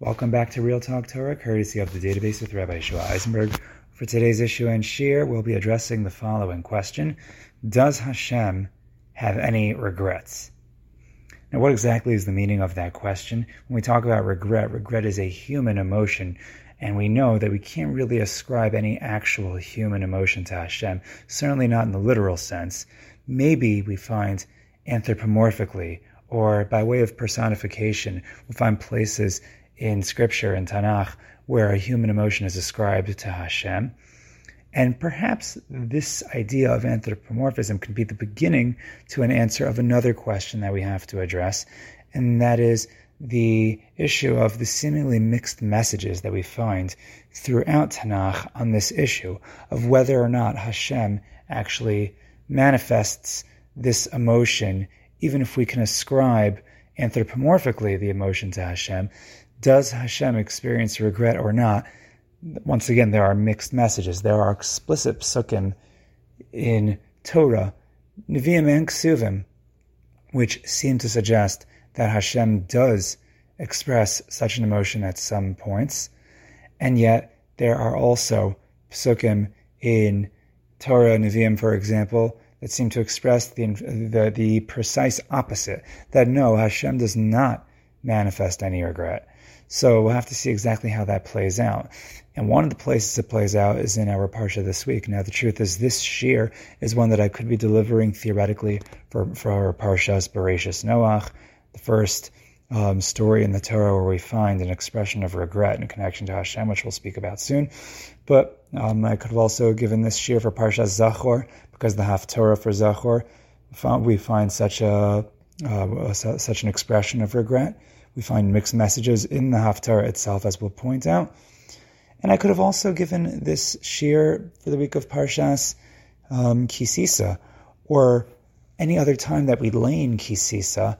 Welcome back to Real Talk Torah, courtesy of the Data Beis with Rabbi Shua Eisenberg. For today's issue and shiur, we'll be addressing the following question Does Hashem have any regrets? Now, what exactly is the meaning of that question? When we talk about regret, regret is a human emotion, and we know that we can't really ascribe any actual human emotion to Hashem, certainly not in the literal sense. Maybe we find anthropomorphically or by way of personification, we find places in Scripture and Tanakh where a human emotion is ascribed to Hashem. And perhaps this idea of anthropomorphism can be the beginning to an answer of another question that we have to address, and that is the issue of the seemingly mixed messages that we find throughout Tanakh on this issue of whether or not Hashem actually manifests this emotion, even if we can ascribe anthropomorphically the emotion to Hashem, does Hashem experience regret or not? Once again, there are mixed messages. There are explicit psukim in Torah, Nevi'im and Ksuvim, which seem to suggest that Hashem does express such an emotion at some points, and yet there are also psukim in Torah, Nevi'im, for example, that seem to express the, the, the precise opposite, that no, Hashem does not manifest any regret. So we'll have to see exactly how that plays out. And one of the places it plays out is in our parsha this week. Now, the truth is, this shiur is one that I could be delivering theoretically for, for our parshas Bereshis Noach, the first um, story in the Torah where we find an expression of regret in connection to Hashem, which we'll speak about soon. But um, I could have also given this shiur for parshas Zachor because the Haftorah for Zachor, we find such a uh, such an expression of regret. We find mixed messages in the Haftarah itself, as we'll point out. And I could have also given this shiur for the week of Parshas um, Kisisa, or any other time that we lane Kisisa,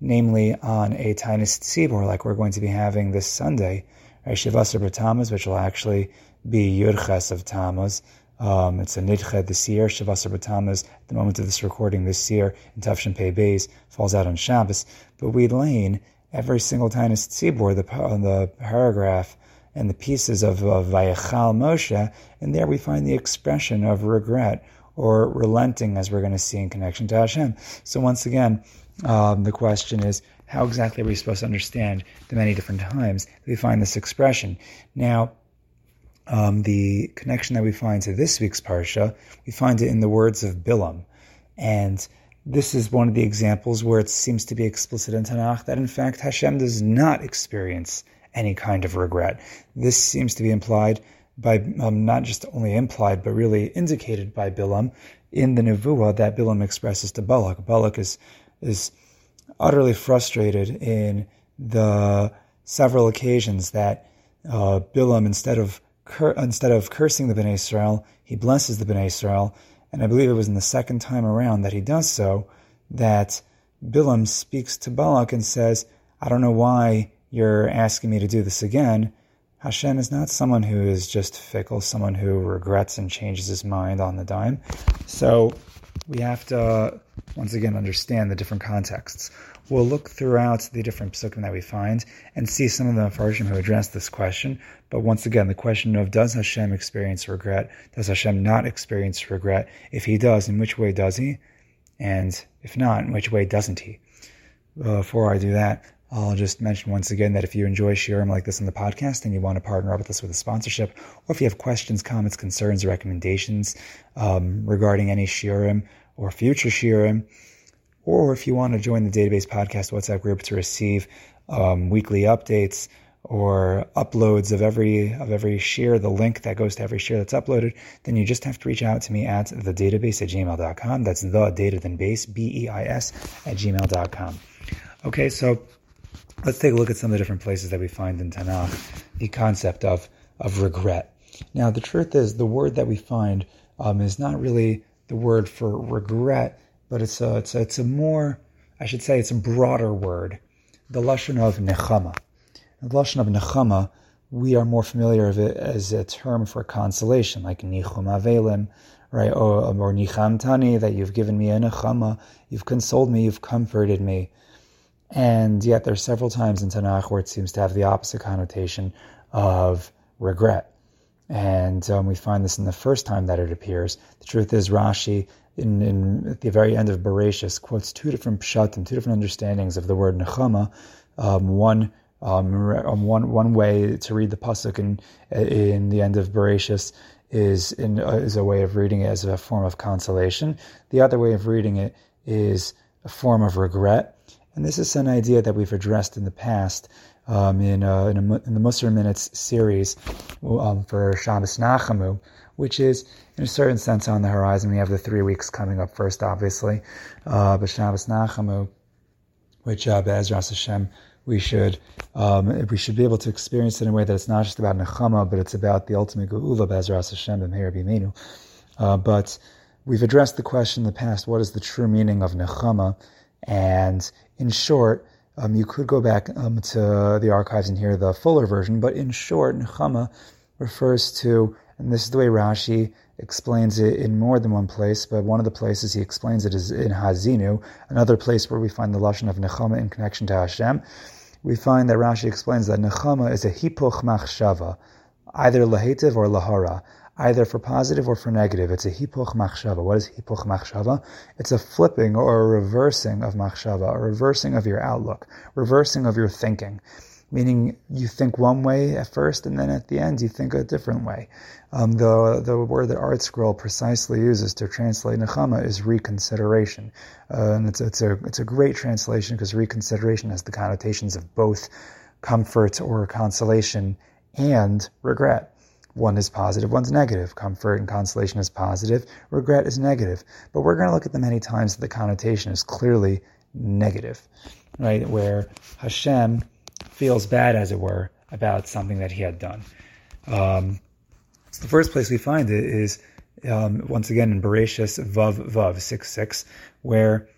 namely on a Tainus Tzibor, like we're going to be having this Sunday, Shivasar B'Tammuz, which will actually be Yud Ches of Tammuz. Um, it's a Nidche this year, Shavasar B'Tammuz, at the moment of this recording this year, in Tafshin Pei Beis, falls out on Shabbos. But we lane every single Tainus Tzibor, the, the paragraph and the pieces of, of Vayachal Moshe, and there we find the expression of regret or relenting, as we're going to see in connection to Hashem. So once again, um, the question is, how exactly are we supposed to understand the many different times that we find this expression? Now, um, the connection that we find to this week's parsha, we find it in the words of Bilam, and this is one of the examples where it seems to be explicit in Tanakh that in fact Hashem does not experience any kind of regret. This seems to be implied by, um, not just only implied, but really indicated by Bilam in the Nevuah that Bilam expresses to Balak. Balak is, is utterly frustrated in the several occasions that uh, Bilam, instead of cur- instead of cursing the Bnei Israel, he blesses the Bnei Israel, and I believe it was in the second time around that he does so, that Bilam speaks to Balak and says, I don't know why you're asking me to do this again. Hashem is not someone who is just fickle, someone who regrets and changes his mind on the dime. So we have to, uh, once again, understand the different contexts. We'll look throughout the different psukim that we find and see some of the Mepharshim who address this question. But once again, the question of does Hashem experience regret? Does Hashem not experience regret? If he does, in which way does he? And if not, in which way doesn't he? Uh, before I do that, I'll just mention once again that if you enjoy sharing like this on the podcast and you want to partner up with us with a sponsorship, or if you have questions, comments, concerns, recommendations um, regarding any shiurim or future shiurim, or if you want to join the Data Beis Podcast WhatsApp group to receive um, weekly updates or uploads of every of every share, the link that goes to every share that's uploaded, then you just have to reach out to me at the database at gmail.com. That's the data then base, B-E-I-S at gmail.com. Okay, so let's take a look at some of the different places that we find in Tanakh the concept of, of regret. Now, the truth is, the word that we find um, is not really the word for regret but it's a, it's a, it's a more, I should say, it's a broader word. The lashon of nechama. The lashon of nechama, we are more familiar of it as a term for consolation, like nichum avelim, right? Or, or nicham tani, that you've given me a nechama, you've consoled me, you've comforted me. And yet, there are several times in Tanakh where it seems to have the opposite connotation of regret. And um, we find this in the first time that it appears. The truth is, Rashi, in, in at the very end of Bereshis, quotes two different pshatim, two different understandings of the word nechama. Um, one, um, um, one, one way to read the pasuk in in the end of Bereshis is in uh, is a way of reading it as a form of consolation. The other way of reading it is a form of regret. And this is an idea that we've addressed in the past um, in, uh, in, a, in, the Musar Minutes series um, for Shabbos Nachamu, which is, in a certain sense, on the horizon. We have the three weeks coming up first, obviously, uh, but Shabbos Nachamu, which uh, Be'ezras Hashem, we should um, we should be able to experience it in a way that it's not just about nechama, but it's about the ultimate geula Be'ezras Hashem b'meir b'imenu. Uh, but we've addressed the question in the past: what is the true meaning of nechama? And in short, um, you could go back um, to the archives and hear the fuller version, but in short, Nechama refers to, and this is the way Rashi explains it in more than one place, but one of the places he explains it is in Haazinu, another place where we find the Lashon of Nechama in connection to Hashem. We find that Rashi explains that Nechama is a hipuch machshava, either lahetiv or lahara either for positive or for negative. It's a hipuch machshava. What is hipuch machshava? It's a flipping or a reversing of machshava, a reversing of your outlook, reversing of your thinking. Meaning you think one way at first, and then at the end you think a different way. Um, the the word that ArtScroll precisely uses to translate nechama is reconsideration, uh, and it's it's a it's a great translation because reconsideration has the connotations of both comfort or consolation and regret. One is positive, one's negative. Comfort and consolation is positive, regret is negative. But we're going to look at the many times that the connotation is clearly negative, right? Where Hashem feels bad, as it were, about something that he had done. Um, so the first place we find it is um, once again in Bereshis Vav Vav 6 6, where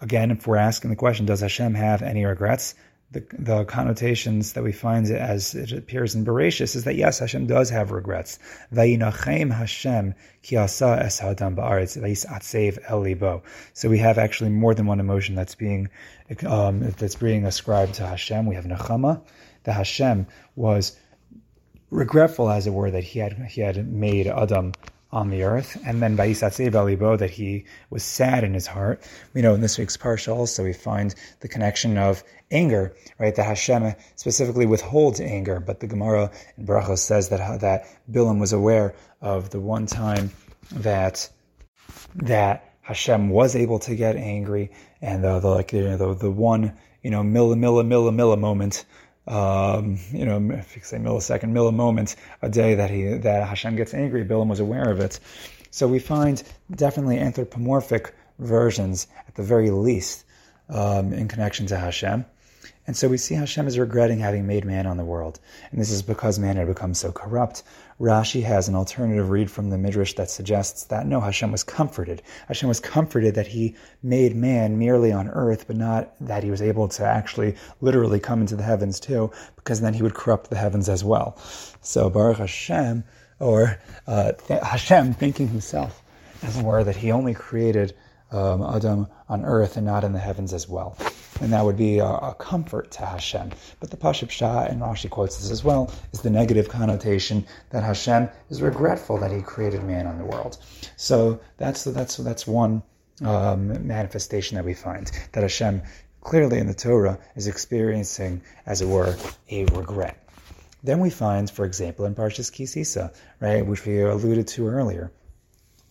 again, if we're asking the question, does Hashem have any regrets? The, the connotations that we find as it appears in Bereshis is that yes, Hashem does have regrets. Vayinachem Hashem ki asa. So we have actually more than one emotion that's being um, that's being ascribed to Hashem. We have Nechama. The Hashem was regretful, as it were, that he had he had made Adam on the earth. And then Vayisatse Balibo, that he was sad in his heart. We know in this week's Parsha also we find the connection of anger, right? That Hashem specifically withholds anger, but the Gemara in Brachos says that, that Bilam was aware of the one time that, that Hashem was able to get angry and the, the like, the, the one, you know, milli, milli, milli, milli moment um, you know, if you say millisecond, millimoment a day that he that Hashem gets angry, Bilam was aware of it. So we find definitely anthropomorphic versions at the very least um, in connection to Hashem. And so we see Hashem is regretting having made man on the world. And this is because man had become so corrupt. Rashi has an alternative read from the Midrash that suggests that no, Hashem was comforted. Hashem was comforted that he made man merely on earth, but not that he was able to actually literally come into the heavens too, because then he would corrupt the heavens as well. So Baruch Hashem, or uh, Hashem thinking himself, as it were, that he only created um, Adam on earth and not in the heavens as well and that would be a, a comfort to Hashem. But the Pashut Pshat, and Rashi quotes this as well, is the negative connotation that Hashem is regretful that He created man on the world. So that's that's that's one um, manifestation that we find that Hashem clearly in the Torah is experiencing, as it were, a regret. Then we find, for example, in Parshas Kisisa, right, which we alluded to earlier.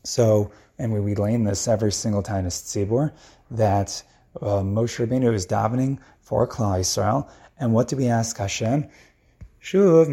So, and we, lane this every single time as Tzibor, that uh, Moshe Rabbeinu is davening for Klal Yisrael, and what do we ask Hashem? Shuv.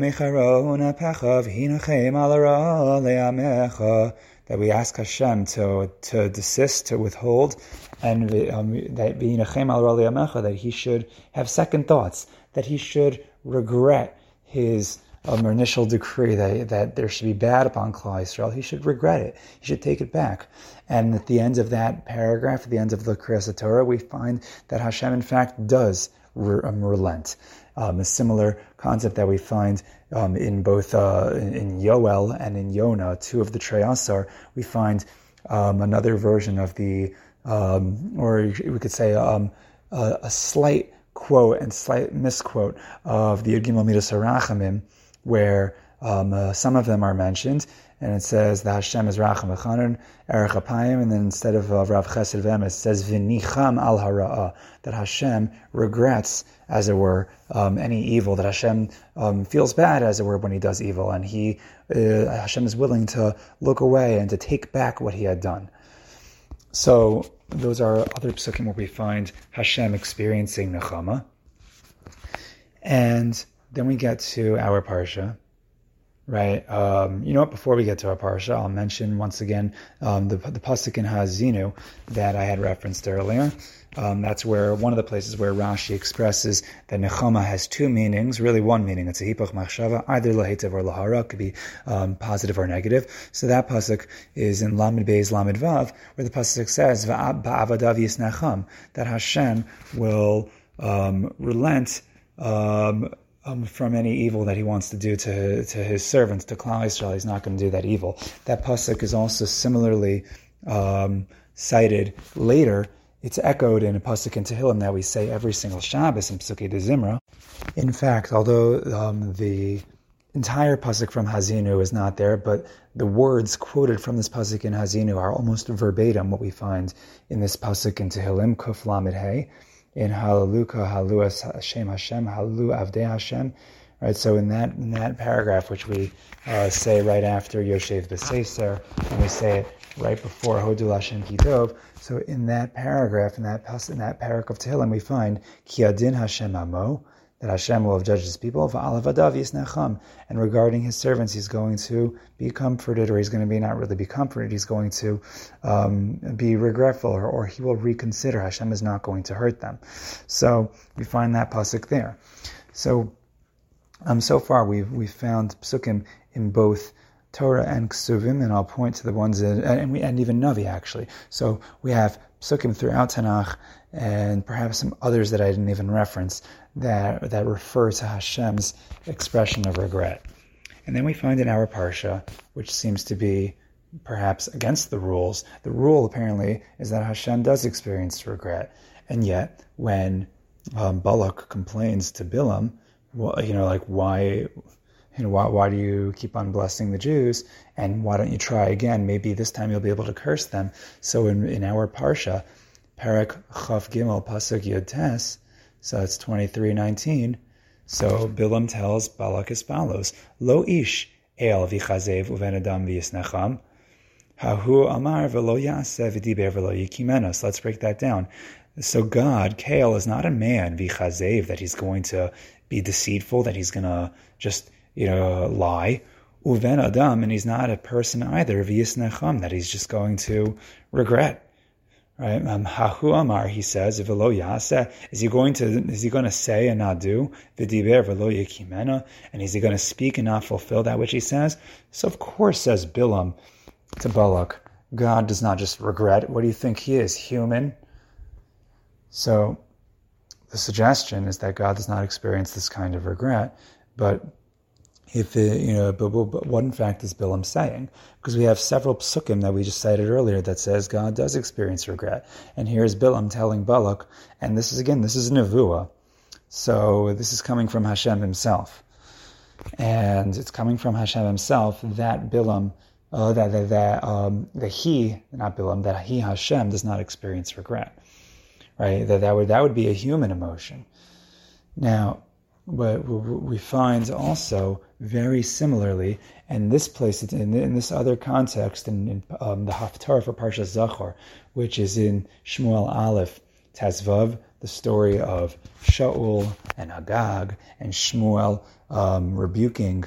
That we ask Hashem to to desist, to withhold, and um, that that he should have second thoughts, that he should regret his um, initial decree that, that there should be bad upon Klal Yisrael, he should regret it. He should take it back. And at the end of that paragraph, at the end of the Kriyas Torah, we find that Hashem, in fact, does re- um, relent. Um, a similar concept that we find um, in both uh, in, Yoel and in Yonah, two of the Trei Asar, we find um, another version of the, um, or we could say um, a, a, slight quote and slight misquote of the Yud Gimel Midas where um, uh, some of them are mentioned, and it says the Hashem is Racham Echanun, Erech Apayim, and then instead of uh, Rav Chesed Vem, it says Vinicham al Hara'ah, that Hashem regrets, as it were, um, any evil, that Hashem um, feels bad, as it were, when he does evil, and he, uh, Hashem is willing to look away and to take back what he had done. So those are other psukim where we find Hashem experiencing nechama. And then we get to our parsha, right? Um, you know what? Before we get to our parsha, I'll mention once again um, the the pasuk in Haazinu that I had referenced earlier. Um, that's where one of the places where Rashi expresses that nechama has two meanings, really one meaning. It's a hipuch machshava, either lahetev or lahara, could be um, positive or negative. So that pasuk is in Lamed Beis Lamed Vav, where the pasuk says ba'avadav yisnacham, that Hashem will um, relent. Um, um, from any evil that he wants to do to to his servants, to Klal Yisrael. He's not going to do that evil. That pasuk is also similarly um, cited later. It's echoed in a pasuk in Tehillim that we say every single Shabbos in Pesukei de Zimra. In fact, although um, the entire pasuk from Haazinu is not there, but the words quoted from this pasuk in Haazinu are almost verbatim what we find in this pasuk in Tehillim, Kuf Lamed Hey in Hallelujah, Hallelujah, Hashem, Hashem, Hallelujah, Avdei Hashem. Right, so in that in that paragraph, which we uh, say right after Yoshev B'Seser, and we say it right before Hodu LaShem Ki Tov. So in that paragraph, in that in that paragraph of Tehillim, we find Ki Adin Hashem Amo, that Hashem will have judged his people. And regarding his servants, he's going to be comforted, or he's going to be not really be comforted. He's going to um, be regretful, or, or, he will reconsider. Hashem is not going to hurt them. So we find that pasuk there. So um, so far we've we found psukim in both Torah and Ksuvim, and I'll point to the ones that, and, we, and even Navi actually. So we have psukim throughout Tanakh, and perhaps some others that I didn't even reference that that refer to Hashem's expression of regret. And then we find in our parsha, which seems to be perhaps against the rules. The rule apparently is that Hashem does experience regret, and yet when um, Balak complains to Bilam, well, you know, like why know, why, why do you keep on blessing the Jews? And why don't you try again? Maybe this time you'll be able to curse them. So in, in our Parsha, Parak Chav Gimel Pasuk Yud Tes, so it's 23:19. So Bilam tells Balak as follows: Lo ish el v'chazev uven adam v'yisnecham. Hahu amar v'lo yaseh v'diber v'lo yikimenos. Let's break that down. So God, Kael, is not a man, v'chazev, that he's going to be deceitful, that he's going to just you know, lie. Uven Adam, and he's not a person either, v'yisnecham, that he's just going to regret. Right? Um, Hahu Amar, he says, v'lo yasa, is he going to, is he going to say and not do? V'diber v'lo yikimena, and is he going to speak and not fulfill that which he says? So of course, says Bilam to Balak, God does not just regret. What do you think he is? Human? So the suggestion is that God does not experience this kind of regret, but if you know, but, but, what in fact is Bilam saying? Because we have several psukim that we just cited earlier that says God does experience regret, and here's Bilam telling Balak, and this is again, this is nevuah, so this is coming from Hashem Himself, and it's coming from Hashem Himself that Bilam, uh, that that that, um, that he, not Bilam, that he Hashem does not experience regret, right? That that would that would be a human emotion. Now, but we find also very similarly, and this place, in, in this other context, in, in um, the Haftarah for Parsha Zachor, which is in Shmuel Aleph Tazvav, the story of Shaul and Agag, and Shmuel um, rebuking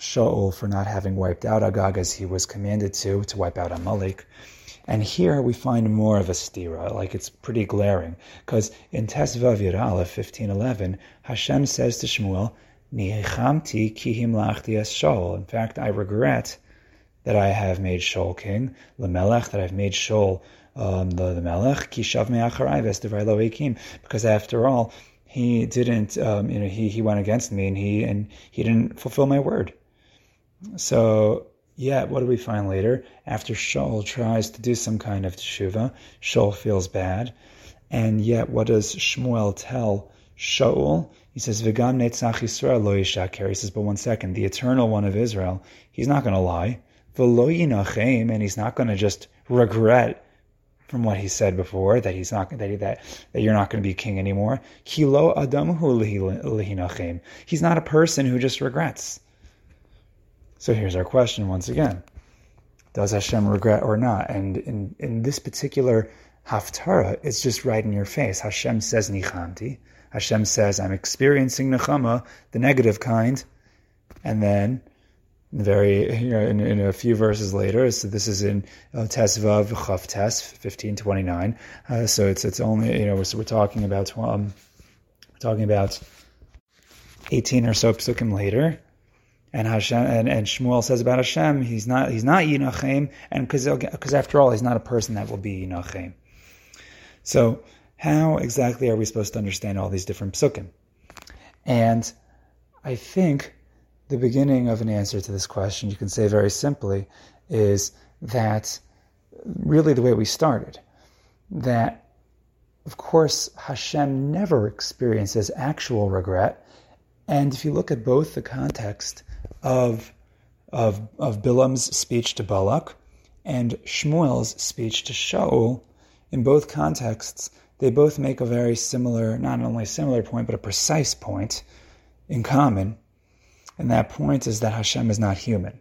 Shaul for not having wiped out Agag as he was commanded to, to wipe out Amalek. And here we find more of a stira, like it's pretty glaring, because in Tesvav Yud Aleph 1511, Hashem says to Shmuel, Ni'echamti ki himlachti es Shaul. In fact, I regret that I have made Shaul king, Lamelech, that I've made Shaul um, the, the Melech, ki shav me'acharai v'estivai lo because after all, he didn't, um, you know, he, he went against me and he, and he didn't fulfill my word. So, yeah, what do we find later? After Shaul tries to do some kind of teshuva, Shaul feels bad. And yet, what does Shmuel tell Shaul, he says, Vigam Netzach Yisrael lo yishaker. He says, but one second, the eternal one of Israel, he's not going to lie. V'lo yinachem, and he's not going to just regret from what he said before that he's not that he, that that you're not going to be king anymore. Kilo adamu lehinachem. He's not a person who just regrets. So here's our question once again: Does Hashem regret or not? And in in this particular haftarah, it's just right in your face. Hashem says nichamti. Hashem says I'm experiencing nechama, the negative kind, and then very you know, in, in, a few verses later. So this is in uh, Tesvav Chav Tes fifteen twenty nine. Uh, so it's it's only you know so we're talking about um, talking about eighteen or so psukim later. And Hashem and, and Shmuel says about Hashem, he's not he's not Yinachem, and because after all, he's not a person that will be Yinachem. So how exactly are we supposed to understand all these different psukim? And I think the beginning of an answer to this question, you can say very simply, is that really the way we started. That, of course, Hashem never experiences actual regret. And if you look at both the context of, of, of Bilam's speech to Balak and Shmuel's speech to Shaul, in both contexts, they both make a very similar, not only similar point, but a precise point in common and that point is that Hashem is not human.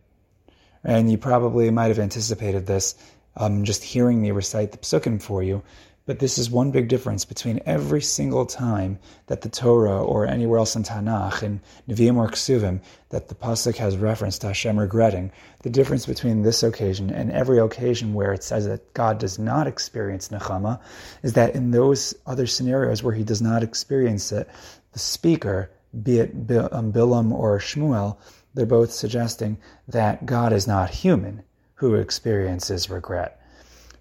And you probably might have anticipated this um, just hearing me recite the psukim for you. But this is one big difference between every single time that the Torah or anywhere else in Tanakh, in Nevi'im or Ksuvim, that the pasuk has reference to Hashem regretting. The difference between this occasion and every occasion where it says that God does not experience nechama is that in those other scenarios where He does not experience it, the speaker be it um, Bilam or Shmuel, they're both suggesting that God is not human who experiences regret.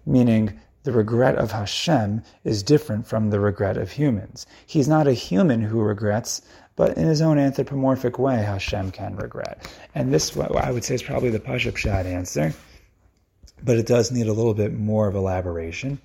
Meaning, the regret of Hashem is different from the regret of humans. He's not a human who regrets, but in his own anthropomorphic way, Hashem can regret. And this, I would say, is probably the Pashut Pshat answer, but it does need a little bit more of elaboration.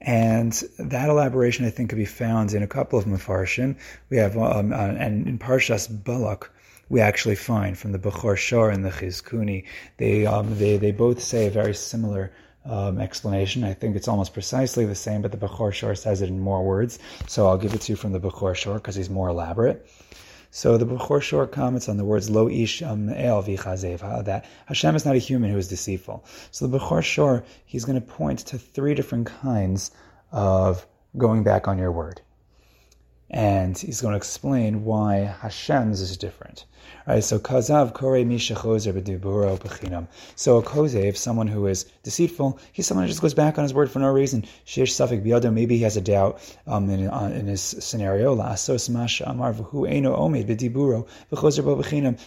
And that elaboration, I think, could be found in a couple of Mefarshim. We have, um, uh, and in Parshas Balak, we actually find from the Bechor Shor and the Chizkuni, they, um, they, they both say a very similar um, explanation. I think it's almost precisely the same, but the Bechor Shor says it in more words. So I'll give it to you from the Bechor Shor because he's more elaborate. So the Bechor Shor comments on the words Lo ish um, el that Hashem is not a human who is deceitful. So the Bechor Shor, he's going to point to three different kinds of going back on your word. And he's going to explain why Hashem's is different. Right, so kazav kore misha chozer b'diburo b'chinam. So a kozev, someone who is deceitful, he's someone who just goes back on his word for no reason. Sheish safik biyado, maybe he has a doubt um, in, uh, in his scenario.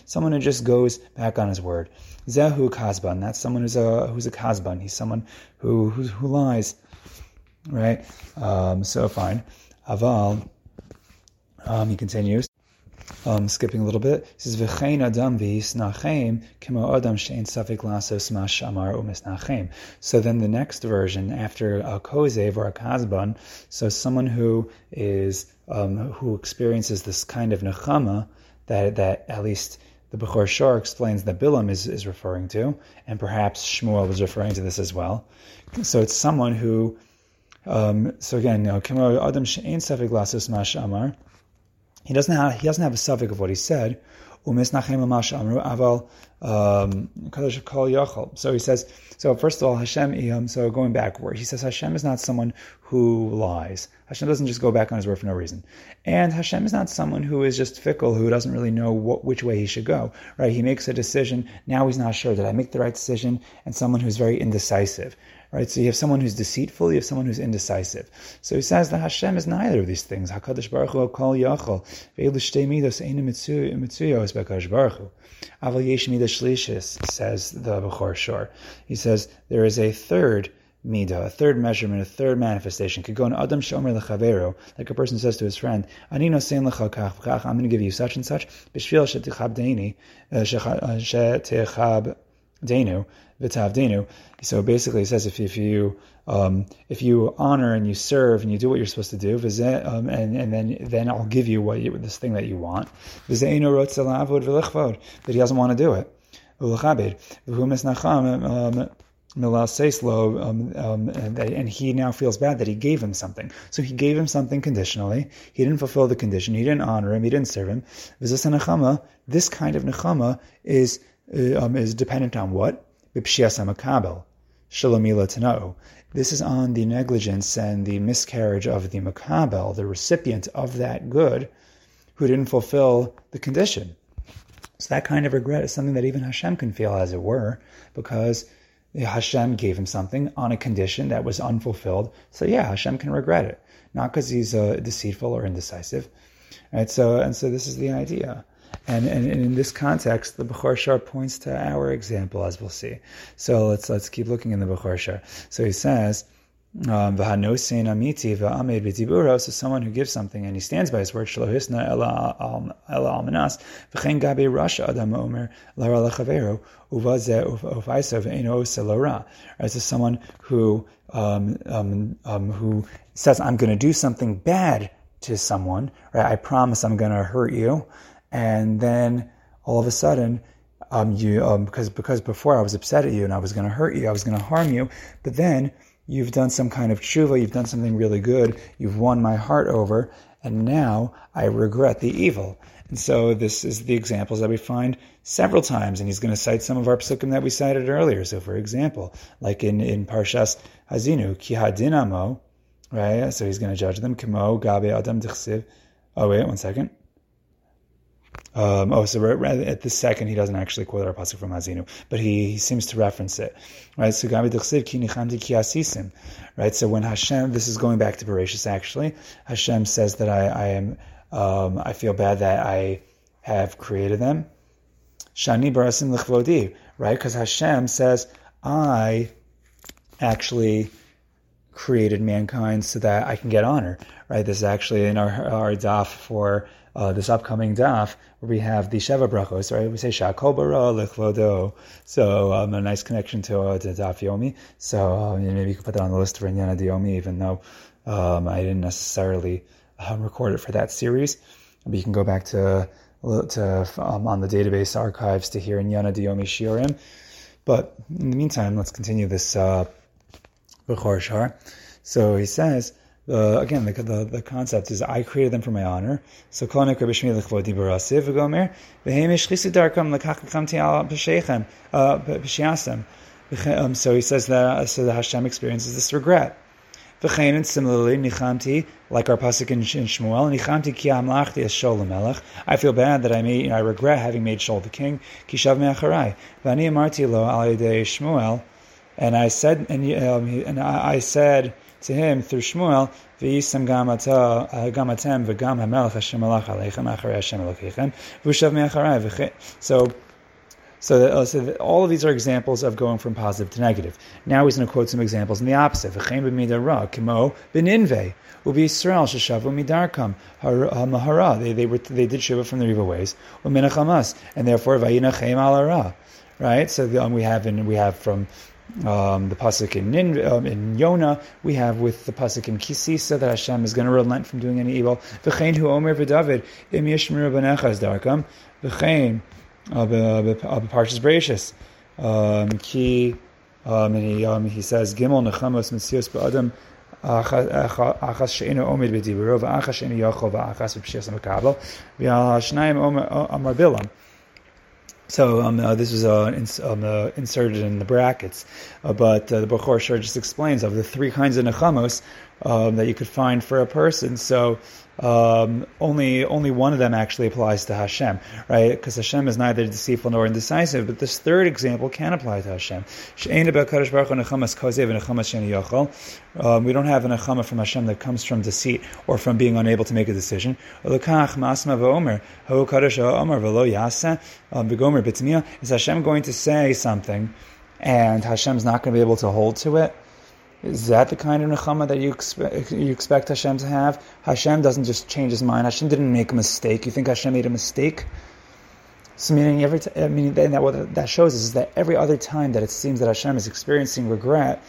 Someone who just goes back on his word. Zehu kazban, that's someone who's a who's a kazban. He's someone who who, who lies. Right. Um, so fine. Aval. Um, he continues um, skipping a little bit, he says, V'chein adam kimo adam safik. So then the next version, after a kozev or a kazban, so someone who is, um, who experiences this kind of nechama, that, that at least the Bechor Shor explains that Bilam is, is referring to, and perhaps Shmuel was referring to this as well. So it's someone who, um, so again, you know, he doesn't have he doesn't have a suffix of what he said. Um, so he says, so first of all, Hashem, so going backward, he says Hashem is not someone who lies. Hashem doesn't just go back on his word for no reason. And Hashem is not someone who is just fickle, who doesn't really know what, which way he should go, right? He makes a decision, now he's not sure, did I make the right decision? And someone who's very indecisive, Right? So you have someone who's deceitful, you have someone who's indecisive. So he says that Hashem is neither of these things. HaKadosh Baruch Hu kol yachol. Ve'elu midos einu mitzuyos b'Kadosh Baruch Hu. Aval yesh midas shlishis, says the Bechor Shor. He says there is a third midah, a third measurement, a third manifestation. Could go an adam shomer lechavero, like a person says to his friend, "Ani nosein lecha kach I'm going to give you such and such. B'shvil shetichabdeini, uh, uh, shetichab Denu, Vitavdenu. So basically, it says if, if you um, if you honor and you serve and you do what you're supposed to do, um, and, and then then I'll give you what you, this thing that you want. But he doesn't want to do it. Um, um, and, and, he now feels bad that he gave him something. So he gave him something conditionally. He didn't fulfill the condition. He didn't honor him. He didn't serve him. This kind of nechama is um, is dependent on what? Tano. This is on the negligence and the miscarriage of the makabel, the recipient of that good, who didn't fulfill the condition. So that kind of regret is something that even Hashem can feel, as it were, because Hashem gave him something on a condition that was unfulfilled. So yeah, Hashem can regret it, not because he's uh, deceitful or indecisive. Right. So and so this is the idea. And, and, in this context, the Bechor points to our example, as we'll see. So let's let's keep looking in the Bechor. So he says, um, So someone who gives something and he stands by his word, shlohisna ela almanas v'chein rasha adam omer lara lechavero uvaze ufaisav eno selora. As someone who um, um, um, who says, "I'm going to do something bad to someone," right? I promise I'm going to hurt you and then all of a sudden um, you um, because because before I was upset at you and I was going to hurt you, I was going to harm you, but then you've done some kind of tshuva, you've done something really good, you've won my heart over, and now I regret the evil. And so this is the examples that we find several times, and he's going to cite some of our psukim that we cited earlier. So, for example, like in in Parshas Haazinu, ki hadinamo, right? So he's going to judge them. Kimo gabe adam dichsiv. Oh wait, one second. Um, oh, so at the second, he doesn't actually quote our pasuk from Haazinu, but he, he seems to reference it, right? So right? So when Hashem, this is going back to Bereshis actually, Hashem says that I, I am, um, I feel bad that I have created them. Shani barasim l'chvodi, right? Because Hashem says I actually created mankind so that I can get honor, right? This is actually in our, our daf for uh, this upcoming daf where we have the Sheva brachos, right? We say Shakol bara lechvodo. So um, a nice connection to, uh, to daf Yomi. So uh, maybe you could put that on the list for Inyana Yomi, even though um, I didn't necessarily um, record it for that series. But you can go back to to um, on the Data Beis archives to hear Inyana Yomi Shiurim. But in the meantime, let's continue this uh, Bechor. So he says, uh, again, the, the, the, concept is I created them for my honor. So konik Rabbi Shmuel lechvodi barasiv v'gomer v'heimish chisid darkam lekachakam ti'al b'sheichem uh, b'shiasem. Um, so he says that so the Hashem experiences this regret. V'chein and similarly nichamti like our pasuk in, in Shmuel nichamti ki amlachti es shol melech. I feel bad that I made you know, I regret having made Shol the king. Kishav me'acharai v'ani amarti lo al Shmuel. And I said, and, um, and I, I said to him through Shmuel, me'acharei. So, so, that, uh, so that all of these are examples of going from positive to negative. Now he's going to quote some examples in the opposite. They they were they did shiva from the evil ways. And therefore Right. So the, um, we have in we have from um, the pasuk in, Nin, um, in Yonah, we have with the pasuk in Kisisa that Hashem is going to relent from doing any evil. V'chein hu omer v'David im yishmir b'nechas darkam. V'chein b'parshas Bereshis. Um, ki um, and he, um, he says gimel nechamos mitzios ba'adam achas she'enu omid b'diburo v'achas she'enu yochol v'achas v'pshias v'kabel v'al amar bilam so um, uh, this was uh, ins- um, uh, inserted in the brackets, uh, but uh, the Bechor just explains of the three kinds of nechamos um, that you could find for a person. So um, only only one of them actually applies to Hashem, right? Because Hashem is neither deceitful nor indecisive. But this third example can apply to Hashem. Um, we don't have an nechama from Hashem that comes from deceit or from being unable to make a decision. Um, is Hashem going to say something and Hashem's not going to be able to hold to it? Is that the kind of nechama that you expect, you expect Hashem to have? Hashem doesn't just change his mind. Hashem didn't make a mistake. You think Hashem made a mistake? So meaning every t- I mean that what that shows is that every other time that it seems that Hashem is experiencing regret,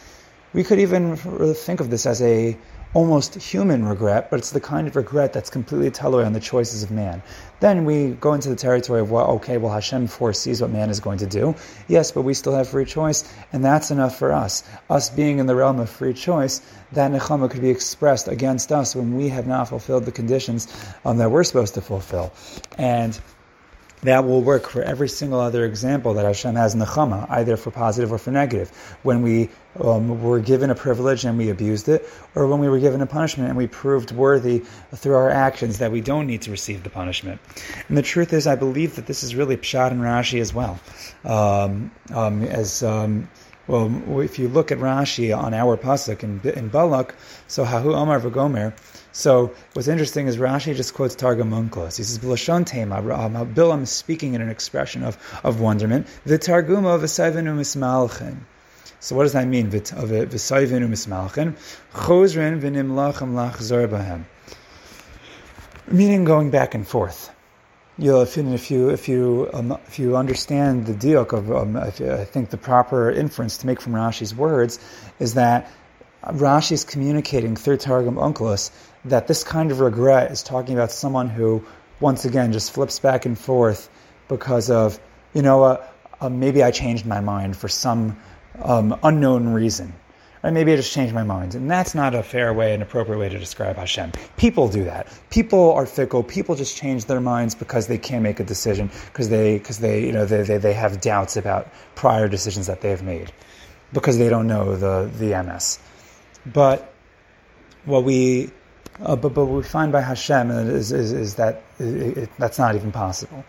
we could even think of this as a almost human regret, but it's the kind of regret that's completely totally on the choices of man. Then we go into the territory of, well, okay, well, Hashem foresees what man is going to do. Yes, but we still have free choice, and that's enough for us. Us being in the realm of free choice, that nechama could be expressed against us when we have not fulfilled the conditions um, that we're supposed to fulfill. And that will work for every single other example that Hashem has in the either for positive or for negative. When we um, were given a privilege and we abused it, or when we were given a punishment and we proved worthy through our actions that we don't need to receive the punishment. And the truth is, I believe that this is really Pshat and Rashi as well. Um, um, as um, well, if you look at Rashi on our pasuk in, in Balak, so Hahu Amar Vagomer. So what's interesting is Rashi just quotes Targum Onkelos. He says B'lashon Tema. Um, Bilam is speaking in an expression of, of wonderment. V'targuma v'sayvenu mismalchen. So what does that mean? V'sayvenu mismalchen. Chosren v'nimlachem lachzor bahem. Meaning going back and forth you know, if, if you if you um, if you understand the diok of um, I think the proper inference to make from Rashi's words is that Rashi is communicating through Targum Onkelos that this kind of regret is talking about someone who once again just flips back and forth because of you know uh, uh, maybe I changed my mind for some um, unknown reason Right? Maybe I just changed my mind. And that's not a fair way, an appropriate way to describe Hashem. People do that. People are fickle. People just change their minds because they can't make a decision, because they, because they, you know, they, they, they have doubts about prior decisions that they've made, because they don't know the, the MS. But what we, uh, but, but what we find by Hashem is, is, is that it, it, that's not even possible.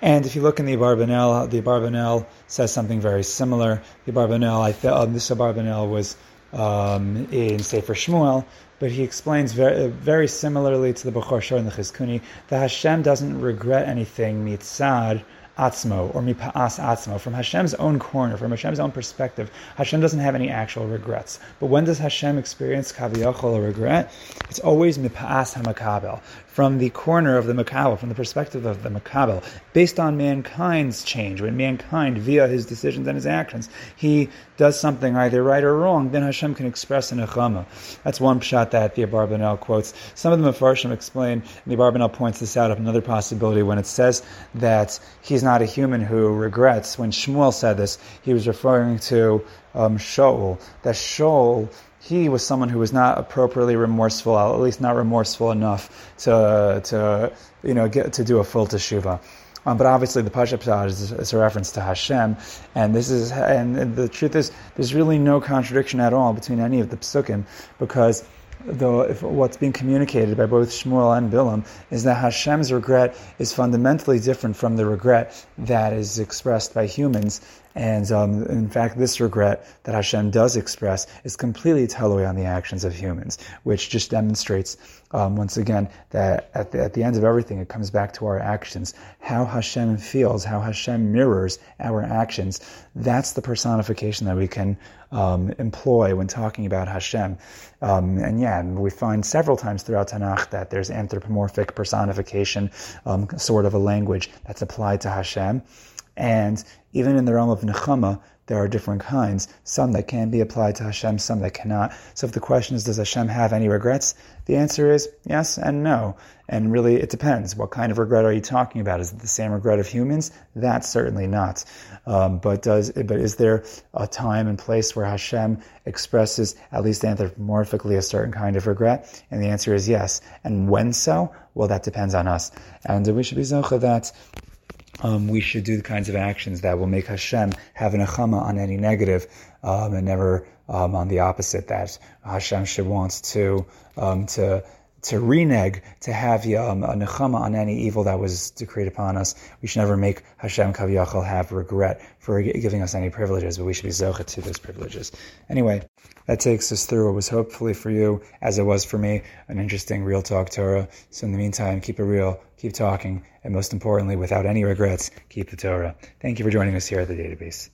And if you look in the Abarbanel, the Abarbanel says something very similar. The Abarbanel, I th- uh, this Abarbanel was um, in Sefer Shmuel, but he explains very, very similarly to the Bechor Shor and the Chizkuni that Hashem doesn't regret anything mitzad atzmo or mipa'as atzmo from Hashem's own corner, from Hashem's own perspective. Hashem doesn't have any actual regrets. But when does Hashem experience kaviyachol a regret? It's always mipa'as hamakabel from the corner of the makabel, from the perspective of the makabel, based on mankind's change. When mankind, via his decisions and his actions, he does something either right or wrong, then Hashem can express an echama. That's one pshat that the Abarbanel quotes. Some of the Mefarshim explain, and the Abarbanel points this out of another possibility when it says that he's not a human who regrets. When Shmuel said this, he was referring to um, Shaul, that Shaul he was someone who was not appropriately remorseful, at least not remorseful enough to, to you know, get to do a full teshuva. Um, but obviously, the Pasha is, is, a reference to Hashem, and this is, and the truth is, there's really no contradiction at all between any of the psukim, because though if what's being communicated by both Shmuel and Bilam is that Hashem's regret is fundamentally different from the regret that is expressed by humans and um, in fact, this regret that Hashem does express is completely totally on the actions of humans, which just demonstrates um, once again that at the, at the end of everything, it comes back to our actions. How Hashem feels, how Hashem mirrors our actions. That's the personification that we can um, employ when talking about Hashem. Um, and yeah, we find several times throughout Tanakh that there's anthropomorphic personification, um, sort of a language that's applied to Hashem. And even in the realm of nechama, there are different kinds, some that can be applied to Hashem, some that cannot. So if the question is, does Hashem have any regrets? The answer is yes and no. And really, it depends. What kind of regret are you talking about? Is it the same regret of humans? That's certainly not. Um, but does but is there a time and place where Hashem expresses at least anthropomorphically a certain kind of regret? And the answer is yes. And when so? Well, that depends on us. And we should be zocha that um, we should do the kinds of actions that will make Hashem have an achama on any negative, um, and never um, on the opposite. That Hashem should wants to um, to to reneg, to have um, a nechama on any evil that was decreed upon us. We should never make Hashem Kaviyachal have regret for giving us any privileges, but we should be zochet to those privileges. Anyway, that takes us through what was hopefully for you, as it was for me, an interesting real talk Torah. So in the meantime, keep it real, keep talking, and most importantly, without any regrets, keep the Torah. Thank you for joining us here at the Data Beis.